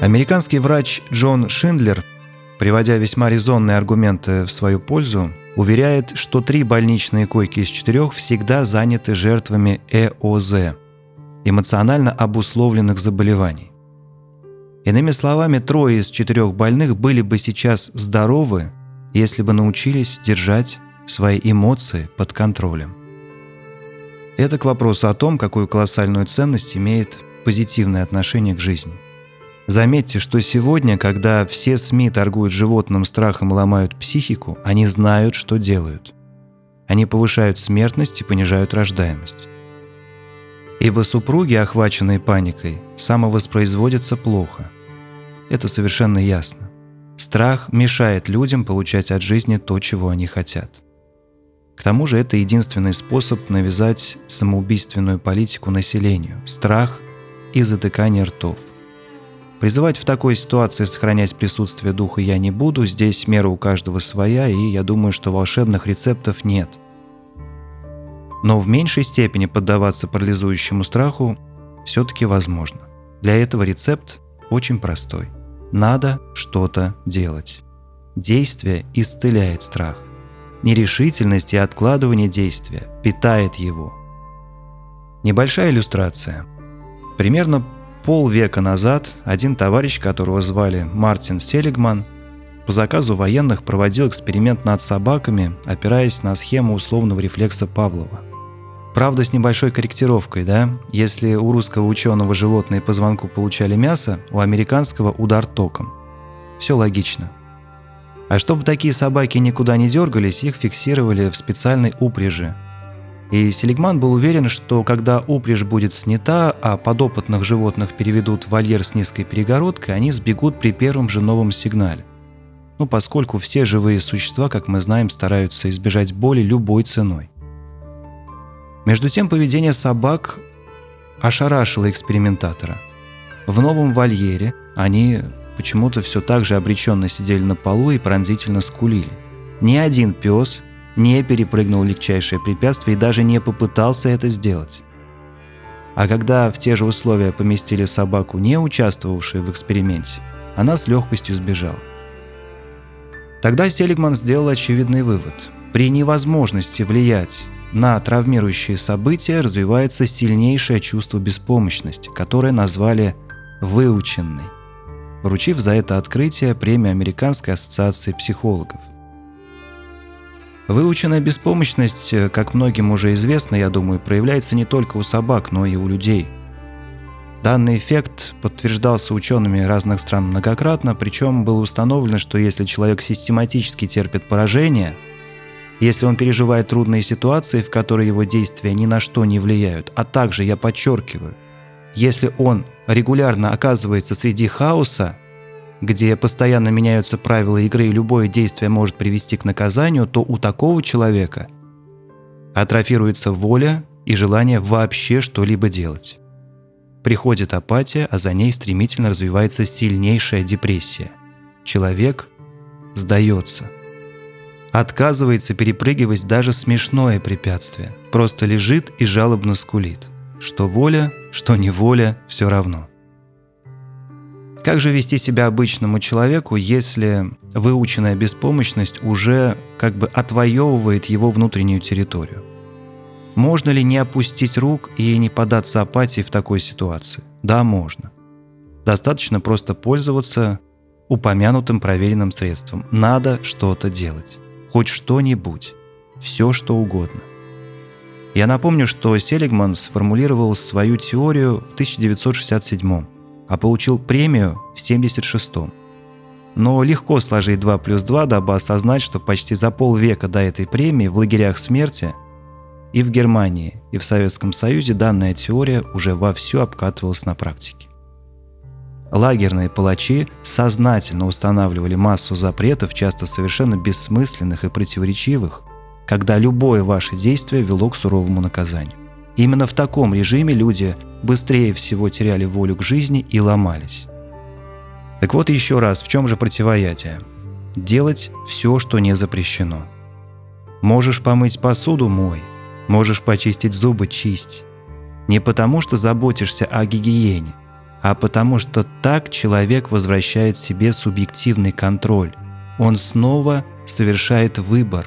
Американский врач Джон Шиндлер, приводя весьма резонные аргументы в свою пользу, уверяет, что три больничные койки из четырех всегда заняты жертвами ЭОЗ – эмоционально обусловленных заболеваний. Иными словами, трое из четырех больных были бы сейчас здоровы, если бы научились держать свои эмоции под контролем. Это к вопросу о том, какую колоссальную ценность имеет позитивное отношение к жизни. Заметьте, что сегодня, когда все СМИ торгуют животным страхом и ломают психику, они знают, что делают. Они повышают смертность и понижают рождаемость. Ибо супруги, охваченные паникой, самовоспроизводятся плохо. Это совершенно ясно. Страх мешает людям получать от жизни то, чего они хотят – к тому же это единственный способ навязать самоубийственную политику населению – страх и затыкание ртов. Призывать в такой ситуации сохранять присутствие духа я не буду, здесь мера у каждого своя, и я думаю, что волшебных рецептов нет. Но в меньшей степени поддаваться парализующему страху все-таки возможно. Для этого рецепт очень простой. Надо что-то делать. Действие исцеляет страх. Нерешительность и откладывание действия питает его. Небольшая иллюстрация. Примерно полвека назад один товарищ, которого звали Мартин Селигман, по заказу военных проводил эксперимент над собаками, опираясь на схему условного рефлекса Павлова. Правда, с небольшой корректировкой, да? Если у русского ученого животные по звонку получали мясо, у американского удар током. Все логично. А чтобы такие собаки никуда не дергались, их фиксировали в специальной упряжи. И Селигман был уверен, что когда упряжь будет снята, а подопытных животных переведут в вольер с низкой перегородкой, они сбегут при первом же новом сигнале. Ну, поскольку все живые существа, как мы знаем, стараются избежать боли любой ценой. Между тем, поведение собак ошарашило экспериментатора. В новом вольере они почему-то все так же обреченно сидели на полу и пронзительно скулили. Ни один пес не перепрыгнул легчайшее препятствие и даже не попытался это сделать. А когда в те же условия поместили собаку, не участвовавшую в эксперименте, она с легкостью сбежала. Тогда Селигман сделал очевидный вывод. При невозможности влиять на травмирующие события развивается сильнейшее чувство беспомощности, которое назвали «выученной» вручив за это открытие премию Американской ассоциации психологов. Выученная беспомощность, как многим уже известно, я думаю, проявляется не только у собак, но и у людей. Данный эффект подтверждался учеными разных стран многократно, причем было установлено, что если человек систематически терпит поражение, если он переживает трудные ситуации, в которые его действия ни на что не влияют, а также, я подчеркиваю, если он регулярно оказывается среди хаоса, где постоянно меняются правила игры и любое действие может привести к наказанию, то у такого человека атрофируется воля и желание вообще что-либо делать. Приходит апатия, а за ней стремительно развивается сильнейшая депрессия. Человек сдается. Отказывается перепрыгивать даже смешное препятствие. Просто лежит и жалобно скулит – что воля, что неволя, все равно. Как же вести себя обычному человеку, если выученная беспомощность уже как бы отвоевывает его внутреннюю территорию? Можно ли не опустить рук и не податься апатии в такой ситуации? Да, можно. Достаточно просто пользоваться упомянутым проверенным средством. Надо что-то делать. Хоть что-нибудь. Все, что угодно. Я напомню, что Селигман сформулировал свою теорию в 1967 а получил премию в 1976 Но легко сложить 2 плюс 2, дабы осознать, что почти за полвека до этой премии в лагерях смерти и в Германии, и в Советском Союзе данная теория уже вовсю обкатывалась на практике. Лагерные палачи сознательно устанавливали массу запретов, часто совершенно бессмысленных и противоречивых, когда любое ваше действие вело к суровому наказанию. Именно в таком режиме люди быстрее всего теряли волю к жизни и ломались. Так вот еще раз, в чем же противоядие? Делать все, что не запрещено. Можешь помыть посуду – мой. Можешь почистить зубы – чисть. Не потому, что заботишься о гигиене, а потому что так человек возвращает себе субъективный контроль. Он снова совершает выбор.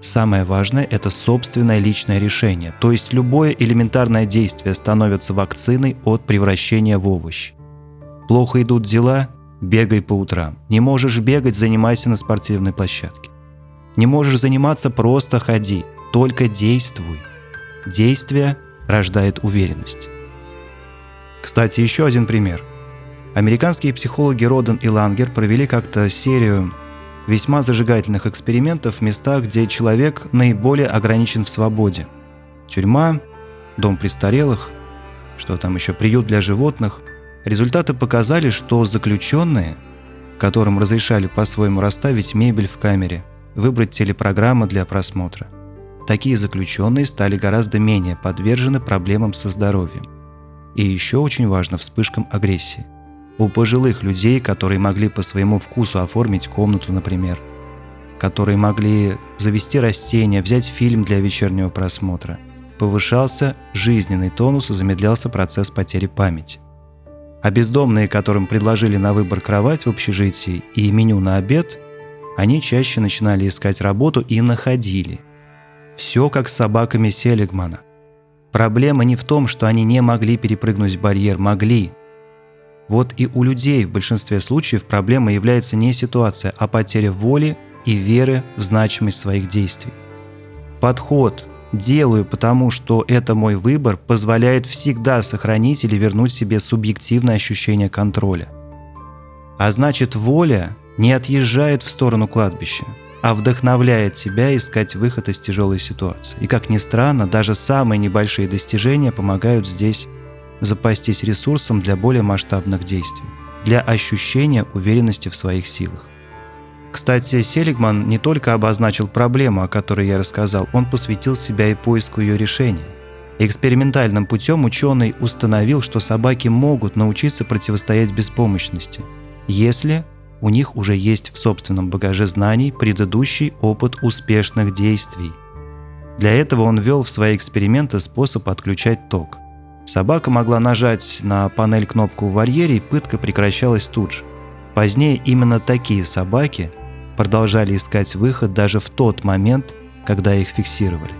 Самое важное – это собственное личное решение, то есть любое элементарное действие становится вакциной от превращения в овощ. Плохо идут дела – бегай по утрам. Не можешь бегать – занимайся на спортивной площадке. Не можешь заниматься – просто ходи, только действуй. Действие рождает уверенность. Кстати, еще один пример. Американские психологи Роден и Лангер провели как-то серию весьма зажигательных экспериментов в местах, где человек наиболее ограничен в свободе. Тюрьма, дом престарелых, что там еще, приют для животных. Результаты показали, что заключенные, которым разрешали по-своему расставить мебель в камере, выбрать телепрограммы для просмотра, такие заключенные стали гораздо менее подвержены проблемам со здоровьем – и еще очень важно вспышкам агрессии. У пожилых людей, которые могли по своему вкусу оформить комнату, например, которые могли завести растения, взять фильм для вечернего просмотра, повышался жизненный тонус и замедлялся процесс потери памяти. А бездомные, которым предложили на выбор кровать в общежитии и меню на обед, они чаще начинали искать работу и находили. Все как с собаками Селигмана. Проблема не в том, что они не могли перепрыгнуть барьер, могли. Вот и у людей в большинстве случаев проблема является не ситуация, а потеря воли и веры в значимость своих действий. Подход «делаю, потому что это мой выбор» позволяет всегда сохранить или вернуть себе субъективное ощущение контроля. А значит, воля не отъезжает в сторону кладбища – а вдохновляет тебя искать выход из тяжелой ситуации. И как ни странно, даже самые небольшие достижения помогают здесь запастись ресурсом для более масштабных действий, для ощущения уверенности в своих силах. Кстати, Селигман не только обозначил проблему, о которой я рассказал, он посвятил себя и поиску ее решения. Экспериментальным путем ученый установил, что собаки могут научиться противостоять беспомощности, если у них уже есть в собственном багаже знаний предыдущий опыт успешных действий. Для этого он ввел в свои эксперименты способ отключать ток. Собака могла нажать на панель кнопку в вольере, и пытка прекращалась тут же. Позднее именно такие собаки продолжали искать выход даже в тот момент, когда их фиксировали.